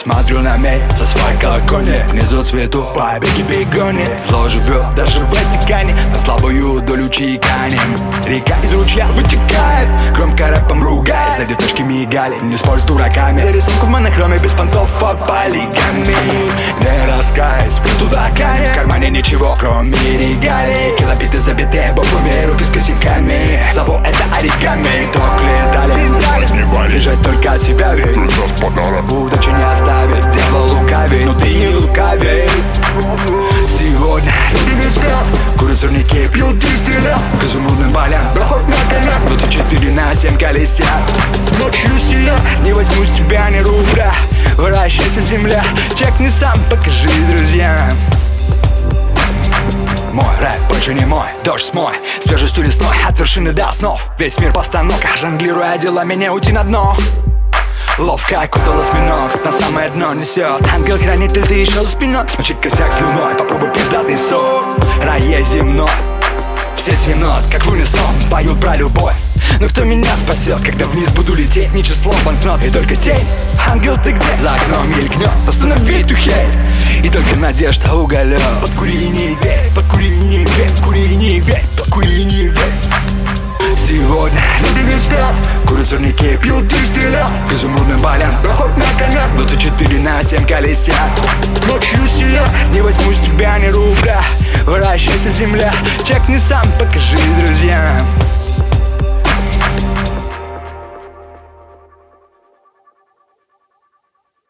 Смотрю на мей со своей колокольни Внизу цвету побеги бегони Зло живет даже в Ватикане На слабую долю чайкани. Река из ручья вытекает Громко рэпом ругаясь. За деточки мигали Не спорь с дураками. За рисунку в монохроме Без понтов а полигами. Не раскаясь, в туда В кармане ничего, кроме регалий. Килобиты забитые буквами Руки с косяками. Зову это оригами Ток летали Бежать только от себя ведь Удачи не оставит сорняки, пьют дистилля К изумрудным полям Проход на коня 24 на 7 колесят Ночью сия Не возьму с тебя ни рубля Вращайся, земля Чекни сам, покажи друзьям мой рэп больше не мой, дождь смой Свежестью лесной, от вершины до основ Весь мир постановка, жонглируя делами не уйти на дно Ловко окутал осьминог, на самое дно несет Ангел-хранитель, ты еще за спиной Смочить косяк слюной, попробуй пиздатый сон Рае земной Все свинот, как в унисон, поют про любовь но кто меня спасет, когда вниз буду лететь Не число банкнот и только тень Ангел, ты где? За окном мелькнет Останови эту херь И только надежда уголек верь, подкури не верь Подкури не верь, подкури не верь Сегодня люди не спят Курят сорняки, пьют дистилля К изумрудным полям Проход на коня. 24 на 7 колесят Ночью сия. Не возьму с тебя ни рубля. Вращайся, земля. Чекни сам, покажи друзьям